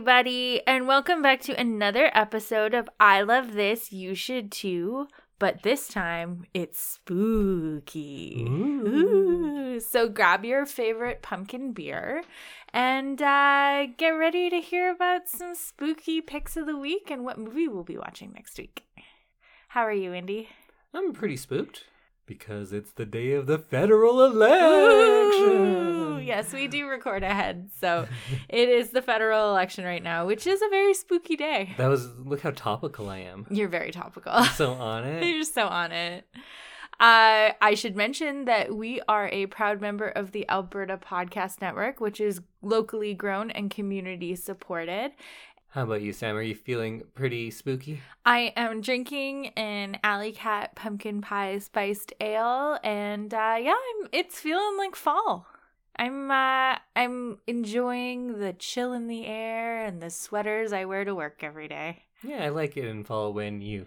Everybody, and welcome back to another episode of I Love This, You Should Too. But this time it's spooky. Ooh. Ooh. So grab your favorite pumpkin beer and uh, get ready to hear about some spooky picks of the week and what movie we'll be watching next week. How are you, Indy? I'm pretty spooked because it's the day of the federal election. Ooh, yes, we do record ahead. So it is the federal election right now, which is a very spooky day. That was look how topical I am. You're very topical. So on it. You're so on it. Uh, I should mention that we are a proud member of the Alberta Podcast Network, which is locally grown and community supported. How about you, Sam? Are you feeling pretty spooky? I am drinking an Alley Kat pumpkin pie spiced ale, and uh, yeah, I'm, it's feeling like fall. I'm uh, I'm enjoying the chill in the air and the sweaters I wear to work every day. Yeah, I like it in fall when you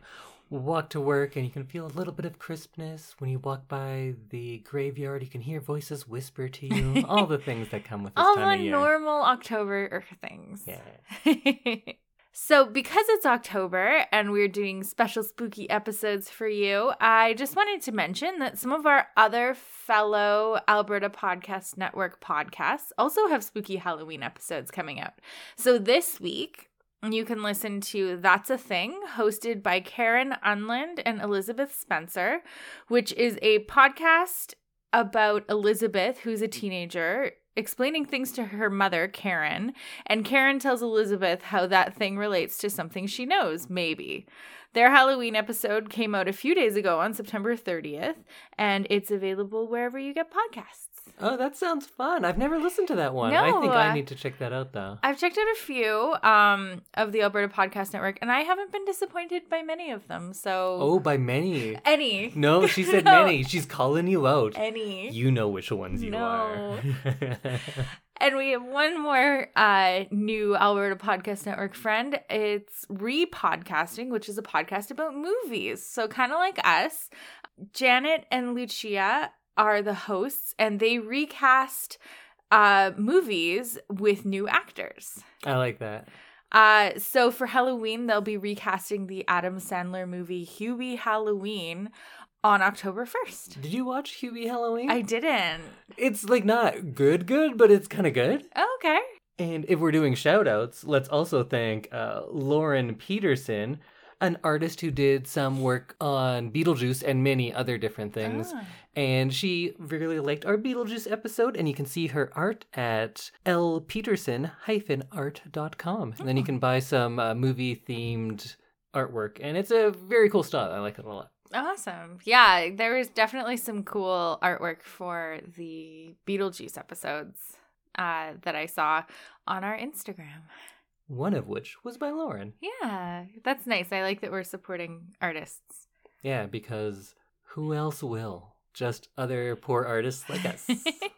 walk to work and you can feel a little bit of crispness. When you walk by the graveyard, you can hear voices whisper to you. All the things that come with this All time the of year. normal October things. Yeah. so, because it's October and we're doing special spooky episodes for you, I just wanted to mention that some of our other fellow Alberta Podcast Network podcasts also have spooky Halloween episodes coming out. So, this week, you can listen to That's a Thing, hosted by Karen Unland and Elizabeth Spencer, which is a podcast about Elizabeth, who's a teenager, explaining things to her mother, Karen. And Karen tells Elizabeth how that thing relates to something she knows, maybe. Their Halloween episode came out a few days ago on September 30th, and it's available wherever you get podcasts. Oh, that sounds fun. I've never listened to that one. No, I think I need to check that out though. I've checked out a few um, of the Alberta Podcast Network, and I haven't been disappointed by many of them. So, Oh, by many. any. No, she said No. many. She's calling you out. Any. You know which ones you No. are. And we have one more uh, new Alberta Podcast Network friend. It's Repodcasting, which is a podcast about movies. So, kind of like us, Janet and Lucia are the hosts, and they recast uh, movies with new actors. I like that. Uh, so for Halloween, they'll be recasting the Adam Sandler movie Hubie Halloween on October 1st. Did you watch Hubie Halloween? I didn't. It's like not good, good, but it's kind of good. Oh, okay. And if we're doing shout outs, let's also thank uh, Lauren Peterson, an artist who did some work on Beetlejuice and many other different things. Ah. And she really liked our Beetlejuice episode, and you can see her art at lpeterson-art.com. And then you can buy some uh, movie themed artwork, and it's a very cool style. I like it a lot. Awesome. Yeah, there was definitely some cool artwork for the Beetlejuice episodes uh, that I saw on our Instagram. One of which was by Lauren. Yeah, that's nice. I like that we're supporting artists. Yeah, because who else will? Just other poor artists like us.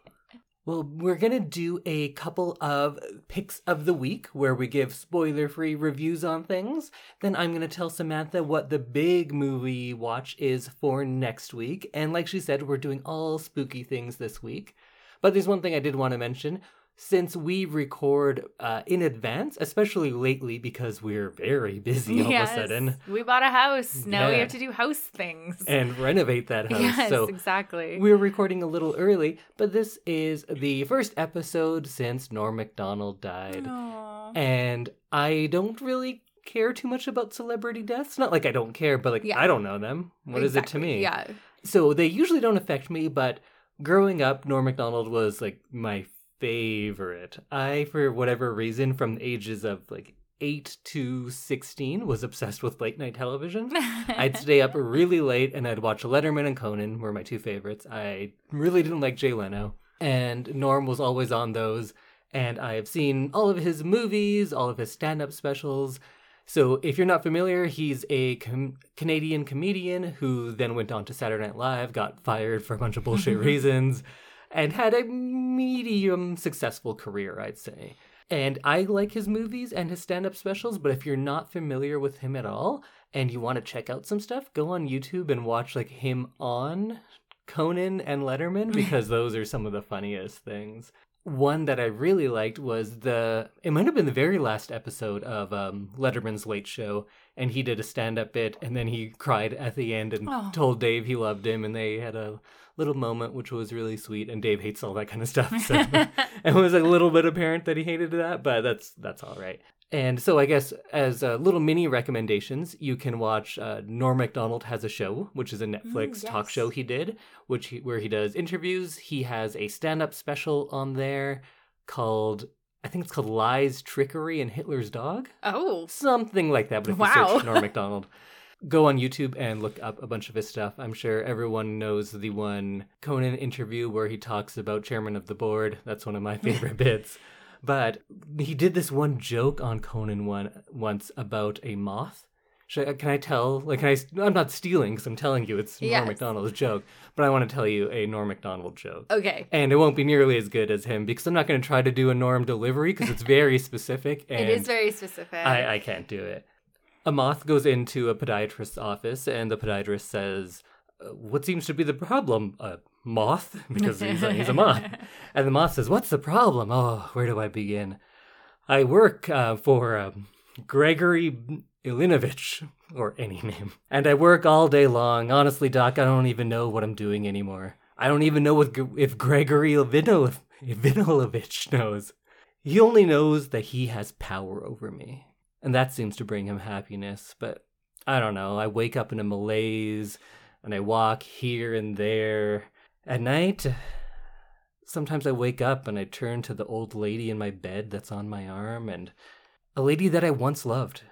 well, we're going to do a couple of picks of the week where we give spoiler free reviews on things. Then I'm going to tell Samantha what the big movie watch is for next week. And like she said, we're doing all spooky things this week. But there's one thing I did want to mention. Since we record uh, in advance, especially lately because we're very busy all Yes, of a sudden, We bought a house. Now we have to do house things. and renovate that house. yes, so exactly. we're recording a little early, but this is the first episode since Norm MacDonald died. Aw. And I don't really care too much about celebrity deaths. Not like I don't care, but like Yeah. I don't know them. What is it to me? Yeah. So they usually don't affect me, but growing up, Norm MacDonald was like my favorite. I, for whatever reason, from the ages of like 8 to 16, was obsessed with late night television. I'd stay up really late and I'd watch Letterman and Conan were my two favorites. I really didn't like Jay Leno, and Norm was always on those. And I have seen all of his movies, all of his stand-up specials. So if you're not familiar, he's a com- Canadian comedian who then went on to Saturday Night Live, got fired for a bunch of bullshit reasons, and had a medium successful career, I'd say. And I like his movies and his stand up specials, but if you're not familiar with him at all and you want to check out some stuff, go on YouTube and watch like him on Conan and Letterman because those are some of the funniest things. one that I really liked was the it might have been the very last episode of um, Letterman's Late Show, and he did a stand up bit, and then he cried at the end and Oh. told Dave he loved him, and they had a little moment which was really sweet. And Dave hates all that kind of stuff, so it was a little bit apparent that he hated that, but that's that's all right. And so I guess as uh, little mini recommendations, you can watch uh, Norm Macdonald has a show, which is a Netflix talk yes. show he did, which he, where he does interviews. He has a stand-up special on there called I think it's called Lies, Trickery, and Hitler's Dog, oh, something like that. But if you Wow. search Norm Macdonald, go on YouTube and look up a bunch of his stuff. I'm sure everyone knows the one Conan interview where he talks about chairman of the board. That's one of my favorite bits. But he did this one joke on Conan one once about a moth. Should I, can I tell? Like, can I? I'm not stealing because I'm telling you it's Norm Yes. Macdonald's joke. But I want to tell you a Norm Macdonald joke. okay. And it won't be nearly as good as him because I'm not going to try to do a Norm delivery because it's very specific. And it is very specific. I, I can't do it. A moth goes into a podiatrist's office, and the podiatrist says, "Uh, "What seems to be the problem?" A moth, because he's a, he's a moth. And the moth says, "What's the problem? Oh, where do I begin? I work uh, for um, Gregory Ilinovich, or any name, and I work all day long. Honestly, Doc, I don't even know what I'm doing anymore. I don't even know what, if Gregory Ivanilovich knows. He only knows that he has power over me." And that seems to bring him happiness. But I don't know. I wake up in a malaise and I walk here and there. At night, sometimes I wake up and I turn to the old lady in my bed that's on my arm and a lady that I once loved.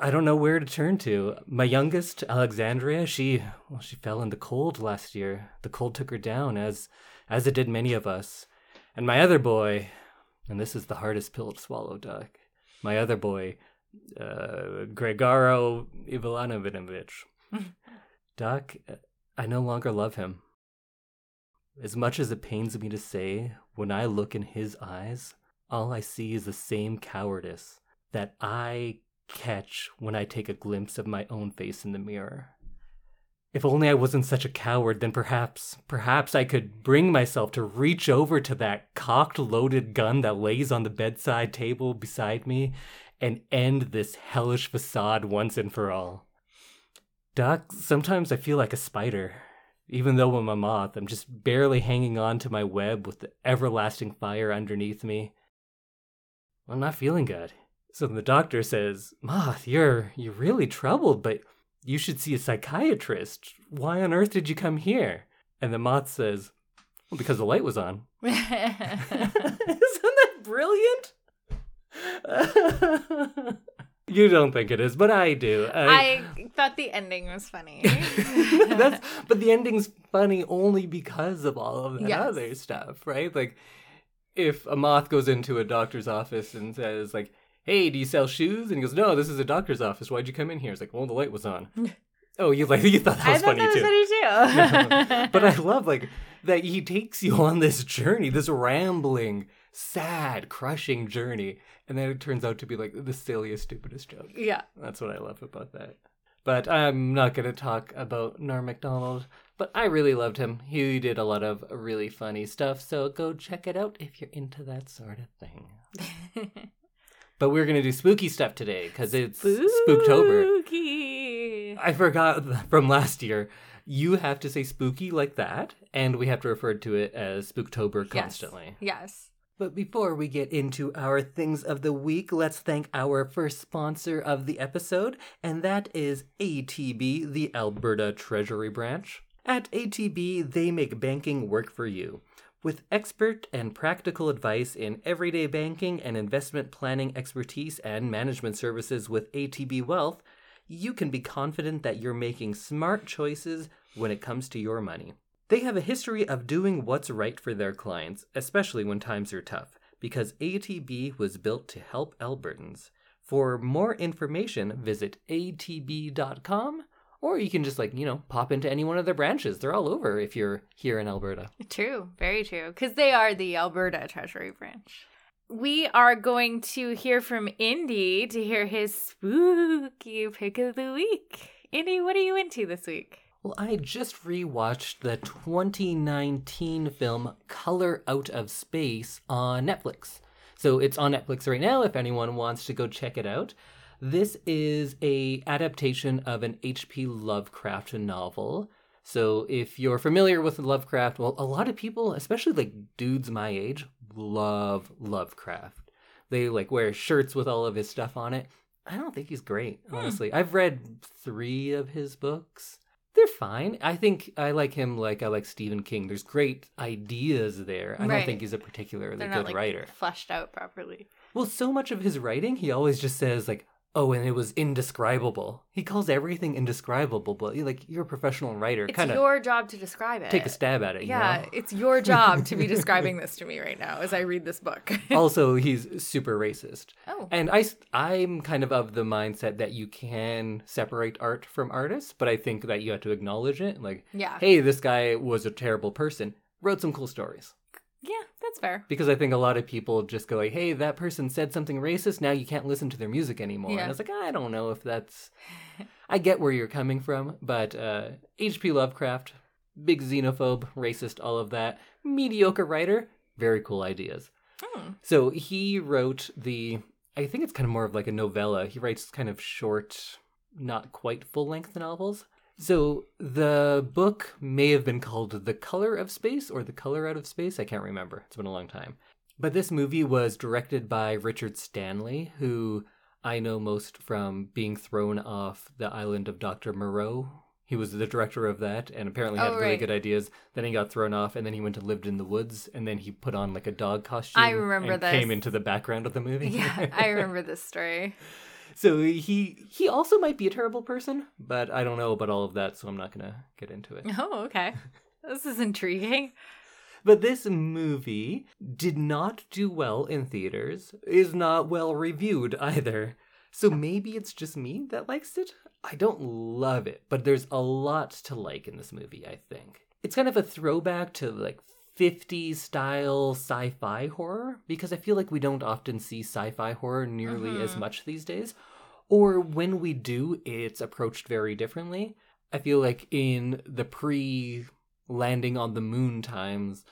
I don't know where to turn to. My youngest, Alexandria, she well, she fell in the cold last year. The cold took her down as as it did many of us. And my other boy, and this is the hardest pill to swallow, Doc. My other boy, uh, Gregaro Ivanovinovich. Doc, I no longer love him. As much as it pains me to say, when I look in his eyes, all I see is the same cowardice that I catch when I take a glimpse of my own face in the mirror. If only I wasn't such a coward, then perhaps, perhaps I could bring myself to reach over to that cocked loaded gun that lays on the bedside table beside me and end this hellish facade once and for all. Doc, sometimes I feel like a spider. Even though I'm a moth, I'm just barely hanging on to my web with the everlasting fire underneath me. I'm not feeling good. So the doctor says, Moth, you're you're really troubled, but you should see a psychiatrist. Why on earth did you come here? And the moth says, Well, because the light was on. Isn't that brilliant? you don't think it is, but I do. I thought the ending was funny. That's but the ending's funny only because of all of that Yes. other stuff, right? Like if a moth goes into a doctor's office and says like, "Hey, do you sell shoes?" and he goes, "No, this is a doctor's office. Why'd you come in here?" It's like, "Well, the light was on." oh, you like you thought that was I thought funny that was too. funny too. but I love like that he takes you on this journey, this rambling, sad, crushing journey, and then it turns out to be like the silliest, stupidest joke. yeah. That's what I love about that. But I'm not going to talk about Norm MacDonald, but I really loved him. He did a lot of really funny stuff, so go check it out if you're into that sort of thing. But we're going to do spooky stuff today because it's Spooktober. Spooky. I forgot from last year. You have to say spooky like that, and we have to refer to it as Spooktober constantly. Yes. But before we get into our things of the week, let's thank our first sponsor of the episode, and that is ATB, the Alberta Treasury Branch. At ATB, they make banking work for you. With expert and practical advice in everyday banking and investment planning expertise and management services with ATB Wealth, you can be confident that you're making smart choices when it comes to your money. They have a history of doing what's right for their clients, especially when times are tough, because ATB was built to help Albertans. For more information, visit atb.com, or you can just, like, you know, pop into any one of their branches. They're all over if you're here in Alberta. True. Very true. Because they are the Alberta Treasury Branch. We are going to hear from Indy to hear his spooky pick of the week. Indy, what are you into this week? Well, I just rewatched the 2019 film Color Out of Space on Netflix. So it's on Netflix right now if anyone wants to go check it out. This is a adaptation of an H.P. Lovecraft novel. So if you're familiar with Lovecraft, well, a lot of people, especially like dudes my age, love Lovecraft. They like wear shirts with all of his stuff on it. I don't think he's great, hmm. honestly. I've read three of his books. They're fine. I think I like him like I like Stephen King. There's great ideas there. I don't think he's a particularly They're good not like writer. fleshed out properly. Well, so much of his writing, he always just says like, "Oh, and it was indescribable." He calls everything indescribable, but like you're a professional writer, It's kind of your job to describe it. take a stab at it. you Yeah, know? it's your job to be describing this to me right now as I read this book. also, he's super racist. oh, And I, I'm kind of of the mindset that you can separate art from artists, but I think that you have to acknowledge it. Like, yeah. hey, this guy was a terrible person, wrote some cool stories. That's fair. Because I think a lot of people just go like, hey, that person said something racist, now you can't listen to their music anymore. Yeah. And I was like, I don't know if that's. I get where you're coming from, but uh, H.P. Lovecraft, big xenophobe, racist, all of that, mediocre writer, very cool ideas. Hmm. So he wrote the. I think it's kind of more of like a novella. He writes kind of short, not quite full length novels. So the book may have been called The Color of Space or The Color Out of Space. I can't remember. It's been a long time. But this movie was directed by Richard Stanley, who I know most from being thrown off the island of Dr. Moreau. He was the director of that and apparently had Oh, really good ideas. Then he got thrown off and then he went and lived in the woods and then he put on like a dog costume. I remember and this. Came into the background of the movie. Yeah, I remember this story. So he he also might be a terrible person, but I don't know about all of that, so I'm not gonna get into it. Oh, okay. This is intriguing. But this movie did not do well in theaters, is not well reviewed either. So maybe it's just me that likes it? I don't love it, but there's a lot to like in this movie, I think. It's kind of a throwback to like 50s style sci fi horror, because I feel like we don't often see sci fi horror nearly as Mhm. much these days. Or when we do, it's approached very differently. I feel like in the pre landing on the moon times,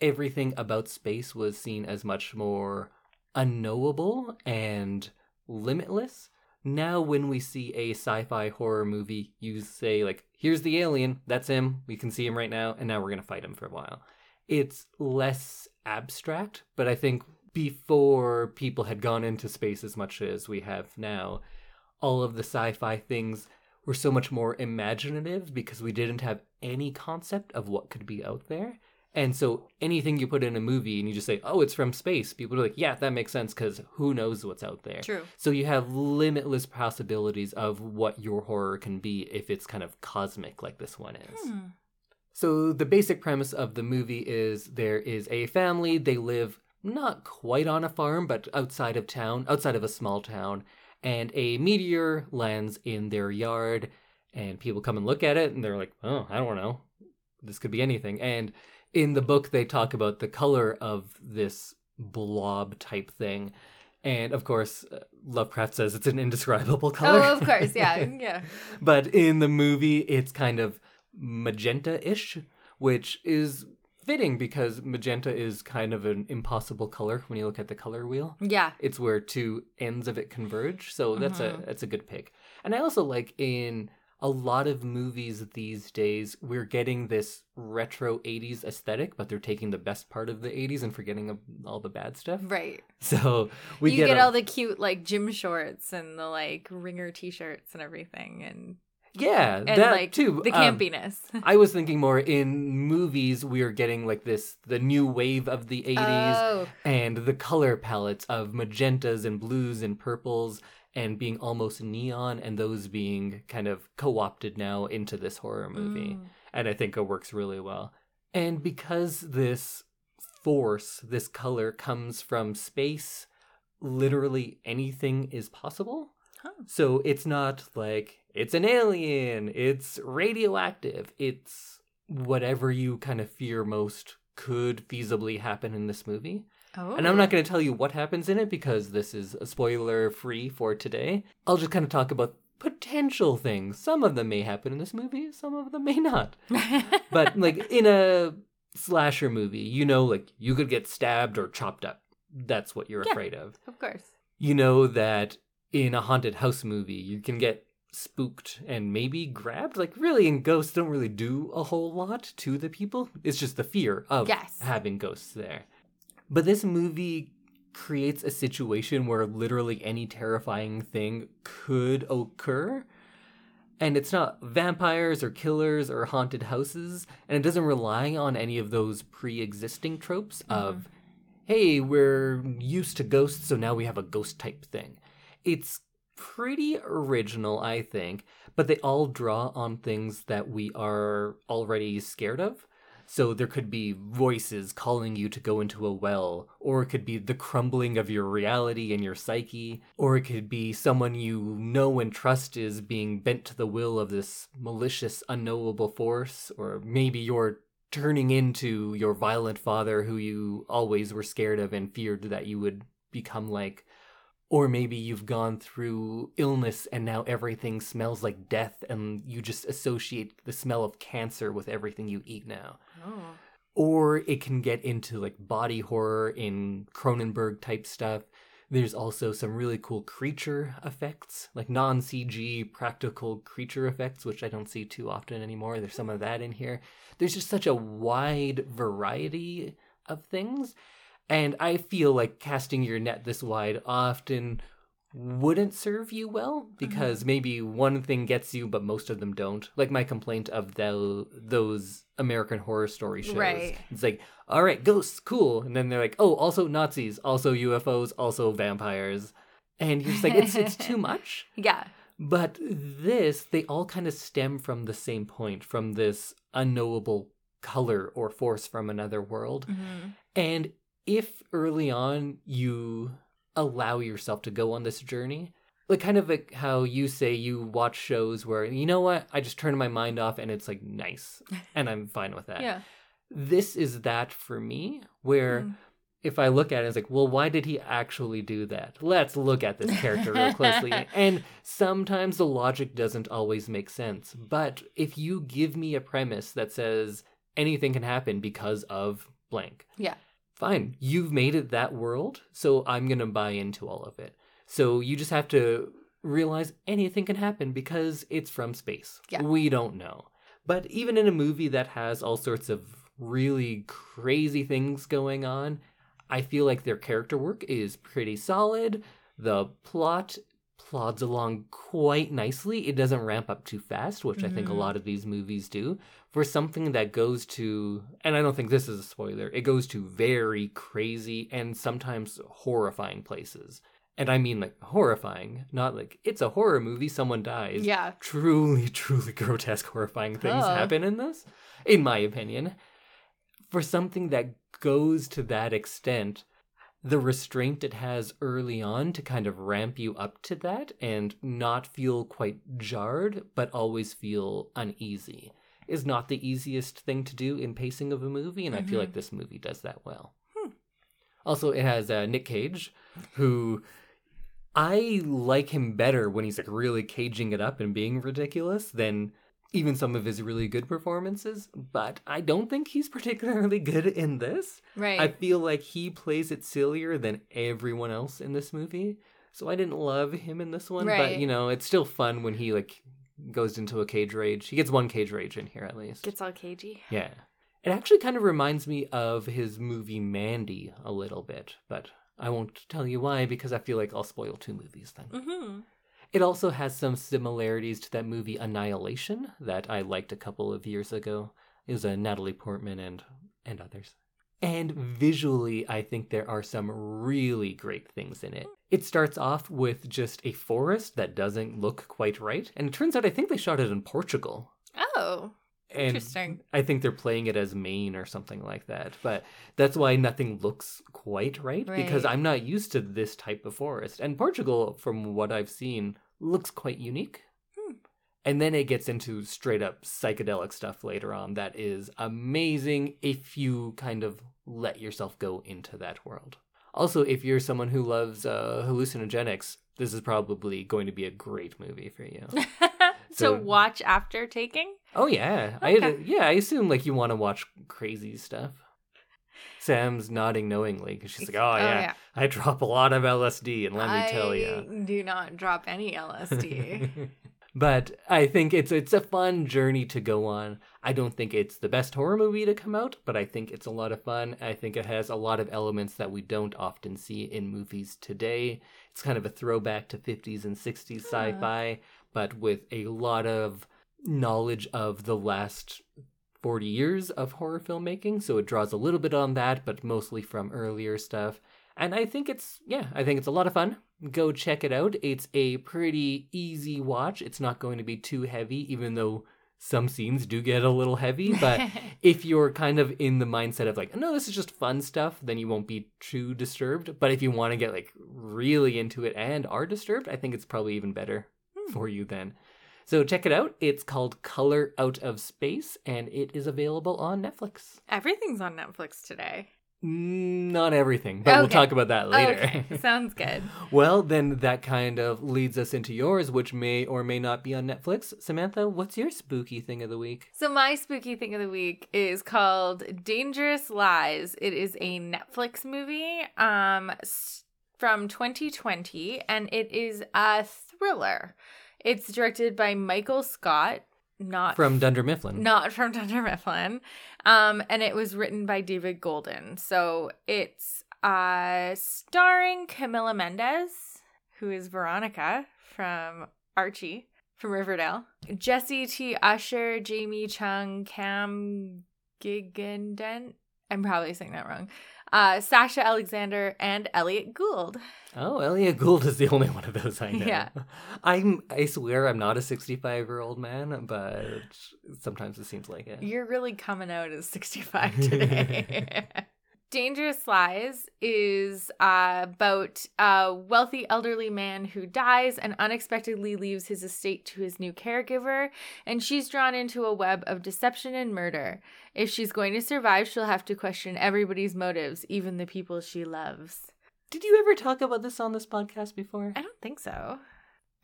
everything about space was seen as much more unknowable and limitless. Now, when we see a sci fi horror movie, you say, like, here's the alien, that's him, we can see him right now, and now we're to fight him for a while. It's less abstract, but I think before people had gone into space as much as we have now, all of the sci fi things were so much more imaginative because we didn't have any concept of what could be out there. And so anything you put in a movie and you just say, oh, it's from space, people are like, yeah, that makes sense because who knows what's out there. True. So you have limitless possibilities of what your horror can be if it's kind of cosmic like this one is. Hmm. So the basic premise of the movie is there is a family, they live not quite on a farm, but outside of town, outside of a small town, and a meteor lands in their yard, and people come and look at it, and they're like, oh, I don't know. This could be anything. And in the book, they talk about the color of this blob type thing. And of course, uh, Lovecraft says it's an indescribable color. Oh, of course. Yeah. Yeah. but in the movie, it's kind of magenta ish, which is fitting because magenta is kind of an impossible color when you look at the color wheel. Yeah. It's where two ends of it converge, so that's a Mhm. that's a good pick. And I also like in a lot of movies these days, we're getting this retro 80s aesthetic, but they're taking the best part of the 80s and forgetting all the bad stuff. Right. So we you get, get, a- all the cute like gym shorts and the like ringer t-shirts and everything and yeah, and that like too. the Um, campiness. I was thinking more in movies, we are getting like this the new wave of the 80s Oh, and the color palettes of magentas and blues and purples and being almost neon and those being kind of co-opted now into this horror movie. mm. And I think it works really well. And because this force, this color comes from space, literally anything is possible. Huh. So it's not like it's an alien, it's radioactive, it's whatever you kind of fear most could feasibly happen in this movie. Oh. And I'm not oh. going to tell you what happens in it because this is a spoiler free for today. I'll just kind of talk about potential things. Some of them may happen in this movie, some of them may not. but like in a slasher movie, you know, like you could get stabbed or chopped up. That's what you're Yeah. afraid of. of course. You know that in a haunted house movie, you can get spooked and maybe grabbed. Like, really, and ghosts don't really do a whole lot to the people. It's just the fear of Yes. having ghosts there. But this movie creates a situation where literally any terrifying thing could occur. And it's not vampires or killers or haunted houses. And it doesn't rely on any of those pre existing tropes mm-hmm. of, hey, we're used to ghosts, so now we have a ghost type thing. It's pretty original, I think, but they all draw on things that we are already scared of. So there could be voices calling you to go into a well, or it could be the crumbling of your reality and your psyche, or it could be someone you know and trust is being bent to the will of this malicious, unknowable force, or maybe you're turning into your violent father who you always were scared of and feared that you would become like. Or maybe you've gone through illness and now everything smells like death and you just associate the smell of cancer with everything you eat now. Oh. Or it can get into like body horror in Cronenberg type stuff. There's also some really cool creature effects, like non CG practical creature effects, which I don't see too often anymore. There's some of that in here. There's just such a wide variety of things. And I feel like casting your net this wide often wouldn't serve you well because maybe one thing gets you, but most of them don't. Like my complaint of the, those American Horror Story shows. Right. It's like, all right, ghosts, cool. And then they're like, oh, also Nazis, also UFOs, also vampires. And you're just like, it's, it's too much. Yeah. But this, they all kind of stem from the same point, from this unknowable color or force from another world. hmm And if early on you allow yourself to go on this journey, like kind of like how you say you watch shows where, you know what, I just turn my mind off and it's like nice and I'm fine with that. Yeah. This is that for me, where Mm. if I look at it, it's like, well, why did he actually do that? Let's look at this character real closely. And sometimes the logic doesn't always make sense. But if you give me a premise that says anything can happen because of blank, Yeah. Fine, you've made it that world, so I'm going to buy into all of it. So you just have to realize anything can happen because it's from space. Yeah. We don't know. But even in a movie that has all sorts of really crazy things going on, I feel like their character work is pretty solid. The plot plods along quite nicely. It doesn't ramp up too fast, which I think a Mhm. lot of these movies do. For something that goes to, and I don't think this is a spoiler, it goes to very crazy and sometimes horrifying places. And I mean like horrifying, not like it's a horror movie, someone dies Yeah. truly, truly grotesque, horrifying things Oh. happen in this, in my opinion. For something that goes to that extent, the restraint it has early on to kind of ramp you up to that and not feel quite jarred, but always feel uneasy is not the easiest thing to do in pacing of a movie, and I feel Mhm. like this movie does that well. Hmm. Also, it has uh, Nick Cage, who I like him better when he's like really caging it up and being ridiculous than even some of his really good performances. But I don't think he's particularly good in this. Right. I feel like he plays it sillier than everyone else in this movie. So I didn't love him in this one, but you know, it's still fun when he like goes into a cage rage. He gets one cage rage in here at least. Gets all cagey. Yeah. It actually kind of reminds me of his movie Mandy a little bit, but I won't tell you why because I feel like I'll spoil two movies then. Mm-hmm. It also has some similarities to that movie Annihilation that I liked a couple of years ago. It was a Natalie Portman and and others. And visually, I think there are some really great things in it. It starts off with just a forest that doesn't look quite right, and it turns out I think they shot it in Portugal. Oh, And interesting. I think they're playing it as Maine or something like that. But that's why nothing looks quite right, because I'm not used to this type of forest. And Portugal, from what I've seen, looks quite unique. And then it gets into straight up psychedelic stuff later on that is amazing if you kind of let yourself go into that world. Also, if you're someone who loves uh, hallucinogenics, this is probably going to be a great movie for you. So- watch after taking. oh yeah, I yeah I assume like you want to watch crazy stuff. Sam's nodding knowingly because she's like, oh, yeah, I drop a lot of LSD, and let me tell you. do not drop any LSD. but I think it's it's a fun journey to go on. I don't think it's the best horror movie to come out, but I think it's a lot of fun. I think it has a lot of elements that we don't often see in movies today. It's kind of a throwback to 50s and 60s sci-fi, but with a lot of knowledge of the last 40 years of horror filmmaking, so it draws a little bit on that, but mostly from earlier stuff. And I think it's, yeah, I think it's a lot of fun. Go check it out. It's a pretty easy watch. It's not going to be too heavy, even though some scenes do get a little heavy. But if you're kind of in the mindset of like, no, this is just fun stuff, then you won't be too disturbed. But if you want to get like really into it and are disturbed, I think it's probably even better Hmm. for you then. So check it out. It's called Color Out of Space and it is available on Netflix. Everything's on Netflix today. Not everything, but we'll talk about that later. Okay, sounds good. well, then that kind of leads us into yours, which may or may not be on Netflix. Samantha, what's your spooky thing of the week? So my spooky thing of the week is called Dangerous Lies. It is a Netflix movie um from 2020 and it is a thriller. It's directed by Michael Scott, not From Dunder Mifflin. not from Dunder Mifflin. Um, and it was written by David Golden. So it's uh starring Camila Mendes, who is Veronica from Archie from Riverdale. Jesse T. Usher, Jamie Chung, Cam Gigandent. I'm probably saying that wrong. Uh, Sasha Alexander and Elliot Gould. Oh, Elliot Gould is the only one of those I know. Yeah. I'm I swear I'm not a 65 year old man, but sometimes it seems like it. You're really coming out as 65 today. Dangerous Lies is uh, about a wealthy elderly man who dies and unexpectedly leaves his estate to his new caregiver, and she's drawn into a web of deception and murder. If she's going to survive, she'll have to question everybody's motives, even the people she loves. Did you ever talk about this on this podcast before? I don't think so.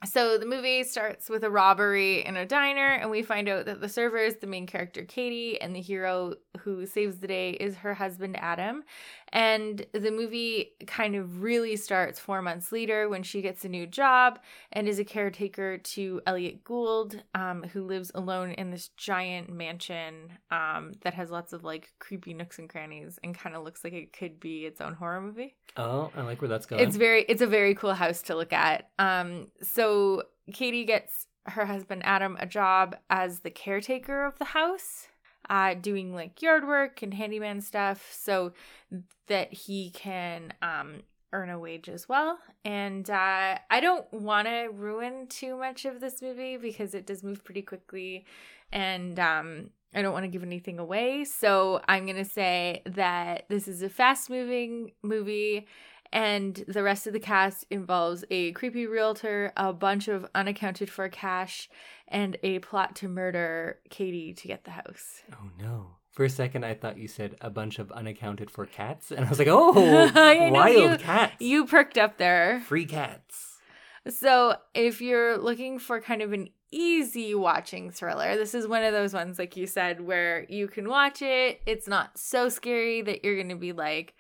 So the movie starts with a robbery in a diner, and we find out that the server is the main character, Katie, and the hero who saves the day is her husband, Adam. And the movie kind of really starts four months later when she gets a new job and is a caretaker to Elliot Gould, um, who lives alone in this giant mansion um, that has lots of like creepy nooks and crannies and kind of looks like it could be its own horror movie. Oh, I like where that's going. It's very it's a very cool house to look at. Um so Katie gets her husband Adam a job as the caretaker of the house, uh doing like yard work and handyman stuff so that he can um earn a wage as well. And uh I don't want to ruin too much of this movie because it does move pretty quickly and um I don't want to give anything away. So I'm going to say that this is a fast moving movie and the rest of the cast involves a creepy realtor, a bunch of unaccounted for cash, and a plot to murder Katie to get the house. oh no. For a second, I thought you said a bunch of unaccounted for cats, and I was like, "Oh, wild you- cats! You perked up there. free cats!" So, if you're looking for kind of an easy watching thriller, this is one of those ones, like you said, where you can watch it. It's not so scary that you're going to be like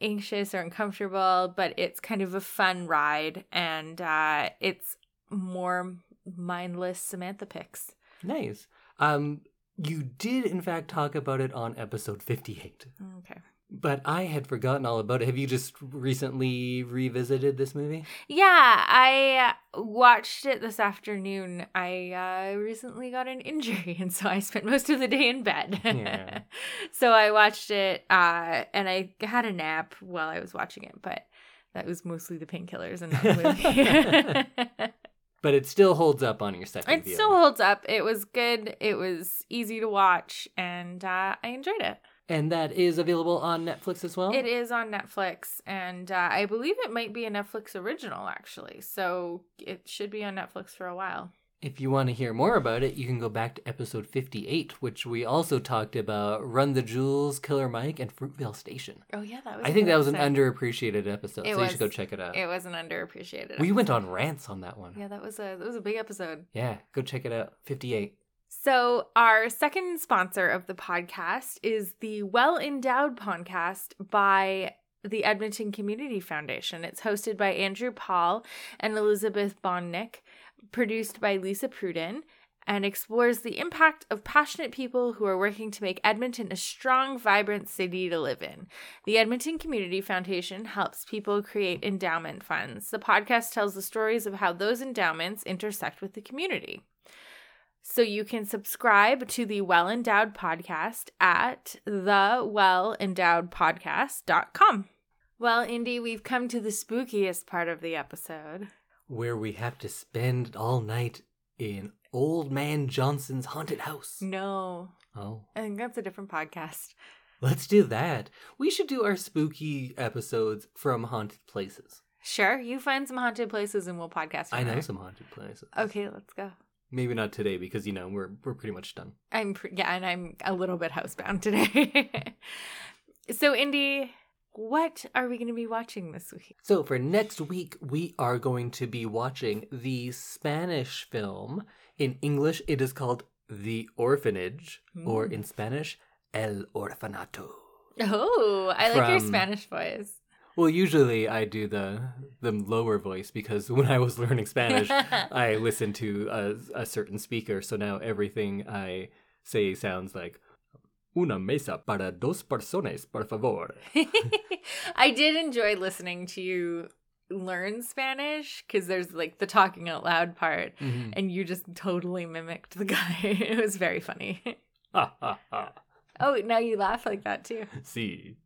anxious or uncomfortable, but it's kind of a fun ride and uh, it's more mindless Samantha picks. Nice. Um, you did in fact talk about it on episode fifty-eight, Okay. But I had forgotten all about it. Have you just recently revisited this movie? Yeah, I watched it this afternoon. I uh, recently got an injury, and so I spent most of the day in bed. Yeah. so I watched it, uh, and I had a nap while I was watching it, but that was mostly the painkillers and not the movie. But it still holds up on your second it viewing. still holds up. It was good. It was easy to watch, and uh, I enjoyed it. And that is available on Netflix as well. It is on Netflix, and uh, I believe it might be a Netflix original, actually. So it should be on Netflix for a while. If you want to hear more about it, you can go back to episode 58, which we also talked about Run the Jewels, Killer Mike, and Fruitvale Station. Oh yeah, that was. I think that was an underappreciated episode, It so you should go check it out. It was an underappreciated. we went on rants on that one. Yeah, that was a that was a big episode. Yeah, go check it out. 58. So, our second sponsor of the podcast is the Well Endowed podcast by the Edmonton Community Foundation. It's hosted by Andrew Paul and Elizabeth Bonnick, produced by Lisa Pruden, and explores the impact of passionate people who are working to make Edmonton a strong, vibrant city to live in. The Edmonton Community Foundation helps people create endowment funds. The podcast tells the stories of how those endowments intersect with the community. So you can subscribe to the Well Endowed podcast at thewellendowedpodcast.com. Well, Indy, we've come to the spookiest part of the episode. Where we have to spend all night in Old Man Johnson's haunted house. No, Oh, I think that's a different podcast. let's do that. We should do our spooky episodes from haunted places. Sure, you find some haunted places and we'll podcast. I know there. some haunted places. Okay, let's go. Maybe not today because you know we're we're pretty much done. I'm pre- yeah, and I'm a little bit housebound today. so, Indy, what are we going to be watching this week? So for next week, we are going to be watching the Spanish film. In English, it is called The Orphanage, or Mm. in Spanish, El Orfanato. Oh, I like your Spanish voice. Well, usually I do the the lower voice because when I was learning Spanish, I listened to a, a certain speaker, so now everything I say sounds like una mesa para dos personas, por favor. I did enjoy listening to you learn Spanish because there's like the talking out loud part, Mhm. and you just totally mimicked the guy. it was very funny. Ha ha ha. Oh, now you laugh like that too. See.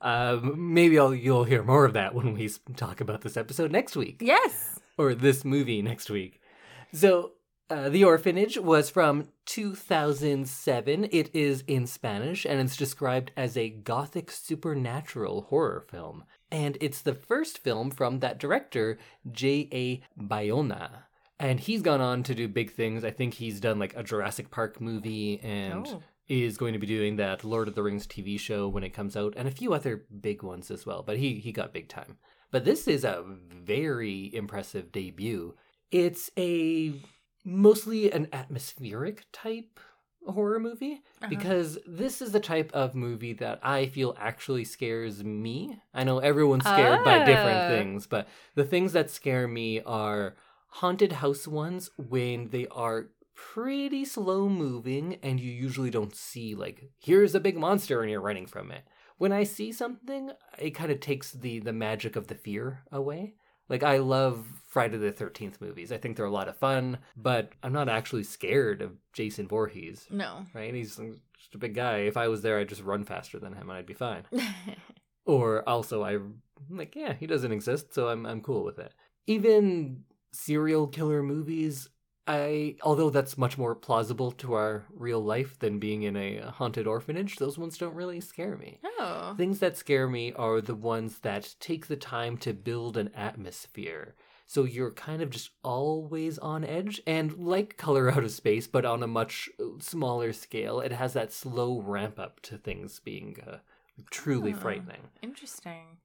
Um, maybe I'll, you'll hear more of that when we talk about this episode next week. Yes. Or this movie next week. So, uh, The Orphanage was from 2007. It is in Spanish and it's described as a gothic supernatural horror film. And it's the first film from that director, J.A. Bayona. And he's gone on to do big things. I think he's done like a Jurassic Park movie and Oh. Is going to be doing that Lord of the Rings TV show when it comes out, and a few other big ones as well. But he he got big time. But this is a very impressive debut. It's a mostly an atmospheric type horror movie Uh-huh. because this is the type of movie that I feel actually scares me. I know everyone's scared by different Oh. things, but the things that scare me are haunted house ones when they are pretty slow moving and you usually don't see like here's a big monster and you're running from it. When I see something, it kind of takes the the magic of the fear away. Like I love Friday the 13th movies. I think they're a lot of fun, but I'm not actually scared of Jason Voorhees, No. right? He's just a big guy. If I was there, I'd just run faster than him and I'd be fine. Or also, I like, yeah, he doesn't exist, so I'm I'm cool with it. Even serial killer movies, I although that's much more plausible to our real life than being in a haunted orphanage, those ones don't really scare me. oh. Things that scare me are the ones that take the time to build an atmosphere. So you're kind of just always on edge. And like Color Out of Space, but on a much smaller scale, it has that slow ramp up to things being uh, truly Oh. frightening. Interesting.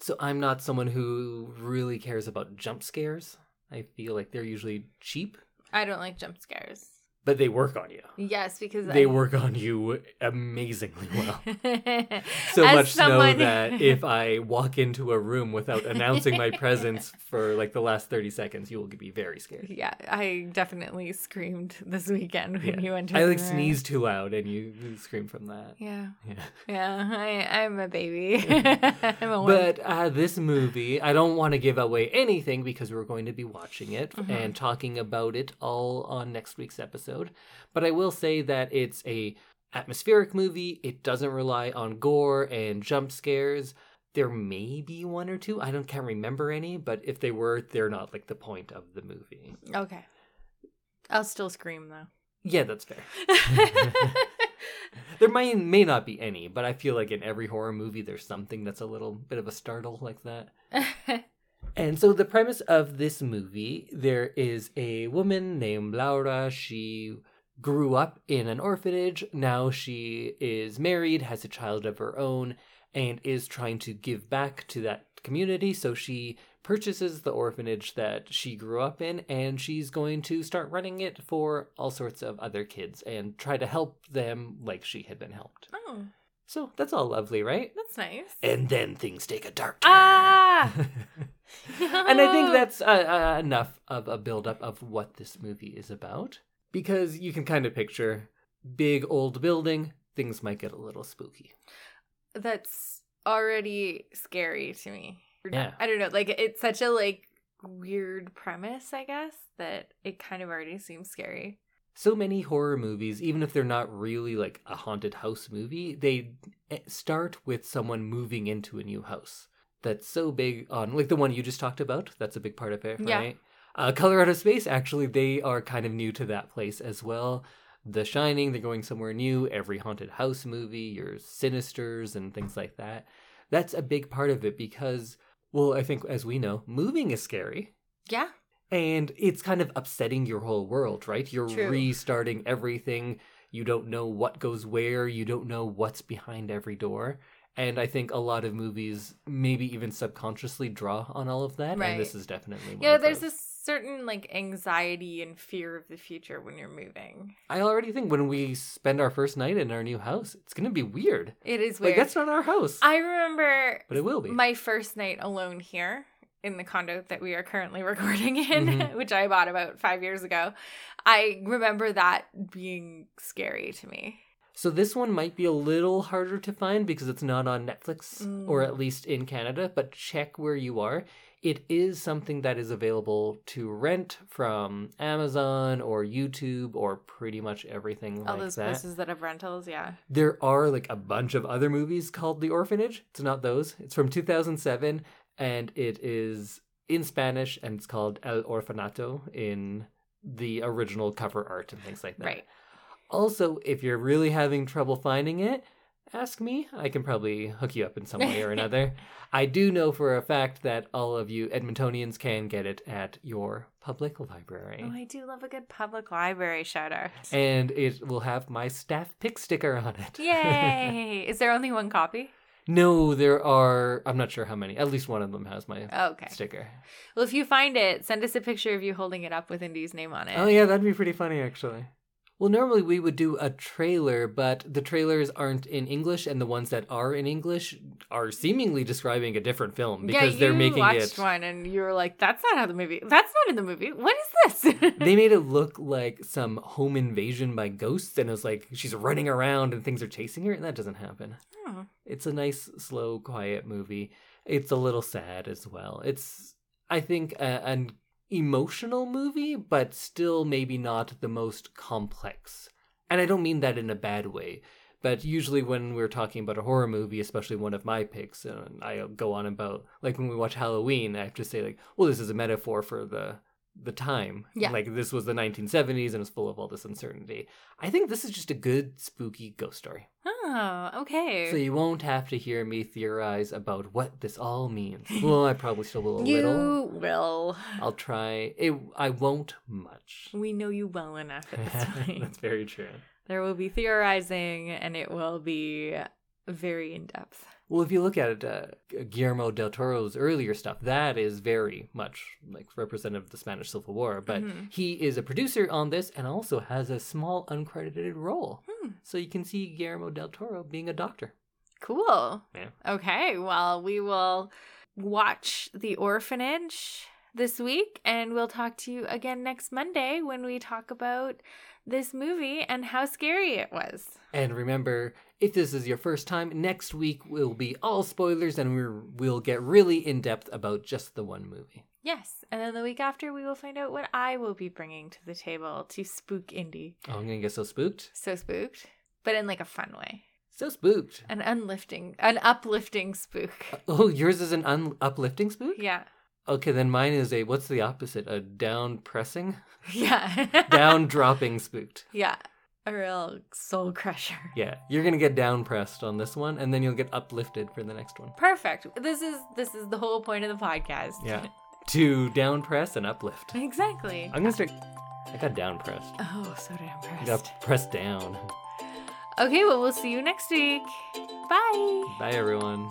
So I'm not someone who really cares about jump scares. I feel like they're usually cheap, I don't like jump scares. But they work on you. Yes, because They I... work on you amazingly well. So As much someone- so that if I walk into a room without announcing my presence for like the last 30 seconds, you will be very scared. yeah, I definitely screamed this weekend when Yeah. you entered. I like the room. sneeze too loud and you, you scream from that. Yeah, Yeah. yeah. I, I'm a baby. I'm a But uh, this movie, I don't want to give away anything because we're going to be watching it Mhm. and talking about it all on next week's episode. But I will say that it's a atmospheric movie. It doesn't rely on gore and jump scares. There may be one or two. I don't can't remember any, but if they were, they're not like the point of the movie. Okay. I'll still scream though. Yeah, that's fair. There may may not be any, but I feel like in every horror movie there's something that's a little bit of a startle like that. And so the premise of this movie, there is a woman named Laura. She grew up in an orphanage. Now she is married, has a child of her own, and is trying to give back to that community. So she purchases the orphanage that she grew up in and she's going to start running it for all sorts of other kids and try to help them like she had been helped. Oh, So that's all lovely, right? that's nice. And then things take a dark turn. Ah! and I think that's uh, uh, enough of a buildup of what this movie is about. Because you can kind of picture big old building, things might get a little spooky. that's already scary to me. Yeah. I don't know. Like it's such a like weird premise, I guess, that it kind of already seems scary. So many horror movies, even if they're not really like a haunted house movie, they eh, start with someone moving into a new house. That's so big on, like the one you just talked about. That's a big part of it, Yeah. right? Uh, Color Out of Space, actually, they are kind of new to that place as well. The Shining, they're going somewhere new. Every haunted house movie, your Sinisters and things like that. That's a big part of it because, well, I think as we know, moving is scary. Yeah. And it's kind of upsetting your whole world, right? You're True. restarting everything. You don't know what goes where. You don't know what's behind every door. And I think a lot of movies maybe even subconsciously draw on all of that. Right. And this is definitely one Yeah, there's those. this certain like anxiety and fear of the future when you're moving. I already think when we spend our first night in our new house, it's going to be weird. It is Like, weird. that's not our house. I remember but it will be. my first night alone here in the condo that we are currently recording in, Mhm. which I bought about five years ago. I remember that being scary to me. So this one might be a little harder to find because it's not on Netflix or Mm. at least in Canada, but check where you are. It is something that is available to rent from Amazon or YouTube or pretty much everything like that. All like those that. places that have rentals, yeah. There are like a bunch of other movies called The Orphanage. It's not those. It's from 2007 and it is in Spanish and it's called El Orfanato in the original cover art and things like that. Right. Also, if you're really having trouble finding it, ask me. I can probably hook you up in some way or another. I do know for a fact that all of you Edmontonians can get it at your public library. Oh, I do love a good public library shout out. and it will have my staff pick sticker on it. Yay! Is there only one copy? no, there are, I'm not sure how many. At least one of them has my Okay. sticker. Well, if you find it, send us a picture of you holding it up with Indy's name on it. Oh, yeah, that'd be pretty funny, actually. Well, normally we would do a trailer, but the trailers aren't in English, and the ones that are in English are seemingly describing a different film because yeah, they're you making watched it. one and you were like, "That's not how the movie. That's not in the movie. What is this?" they made it look like some home invasion by ghosts, and it was like she's running around and things are chasing her, and that doesn't happen. Oh. It's a nice, slow, quiet movie. It's a little sad as well. It's, I think, a, emotional movie, but still maybe not the most complex. And I don't mean that in a bad way. But usually, when we're talking about a horror movie, especially one of my picks, and I go on about like when we watch Halloween, I have to say like, well, this is a metaphor for the the time. Yeah. Like this was the 1970s and it's full of all this uncertainty. I think this is just a good spooky ghost story. Oh, okay. So you won't have to hear me theorize about what this all means. Well, I probably still will a you little. will. I'll try. It. I won't much. We know you well enough at this point. That's very true. there will be theorizing, and it will be very in depth. Well, if you look at it, uh, Guillermo del Toro's earlier stuff, that is very much like representative of the Spanish Civil War. But Mhm. he is a producer on this and also has a small uncredited role. Hmm. So you can see Guillermo del Toro being a doctor. Cool. Yeah. Okay. Well, we will watch The Orphanage this week, and we'll talk to you again next Monday when we talk about this movie and how scary it was. And remember, if this is your first time, next week will be all spoilers and we're, we'll get really in depth about just the one movie. Yes. And then the week after, we will find out what I will be bringing to the table to spook Indy. Oh, I'm gonna get so spooked. So spooked, but in like a fun way. So spooked. An unlifting, an uplifting spook. Uh, oh, yours is an un- uplifting spook? Yeah. Okay, then mine is a, what's the opposite? A down pressing? Yeah. down dropping spooked. Yeah. A real soul crusher. Yeah, you're gonna get down pressed on this one and then you'll get uplifted for the next one. Perfect. This is this is the whole point of the podcast. Yeah. to down press and uplift. Exactly. I'm gonna start. I got down pressed. Oh, so damn I pressed. got pressed down. Okay, well, we'll see you next week. Bye. Bye, everyone.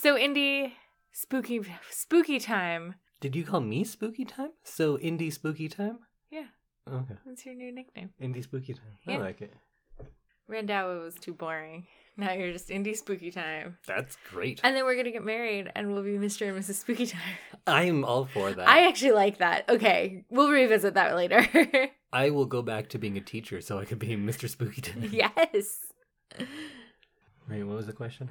So, Indy, spooky, spooky time. Did you call me Spooky Time? So Indy Spooky Time? Yeah, Okay. that's your new nickname. Indy Spooky Time. I like it. Randhawa was too boring. Now you're just Indy spooky time. That's great. And then we're gonna get married and we'll be Mr. and Mrs. Spooky Time. I'm all for that. I actually like that. Okay, we'll revisit that later. I will go back to being a teacher so I could be Mr. Spooky Time. yes. Wait, what was the question?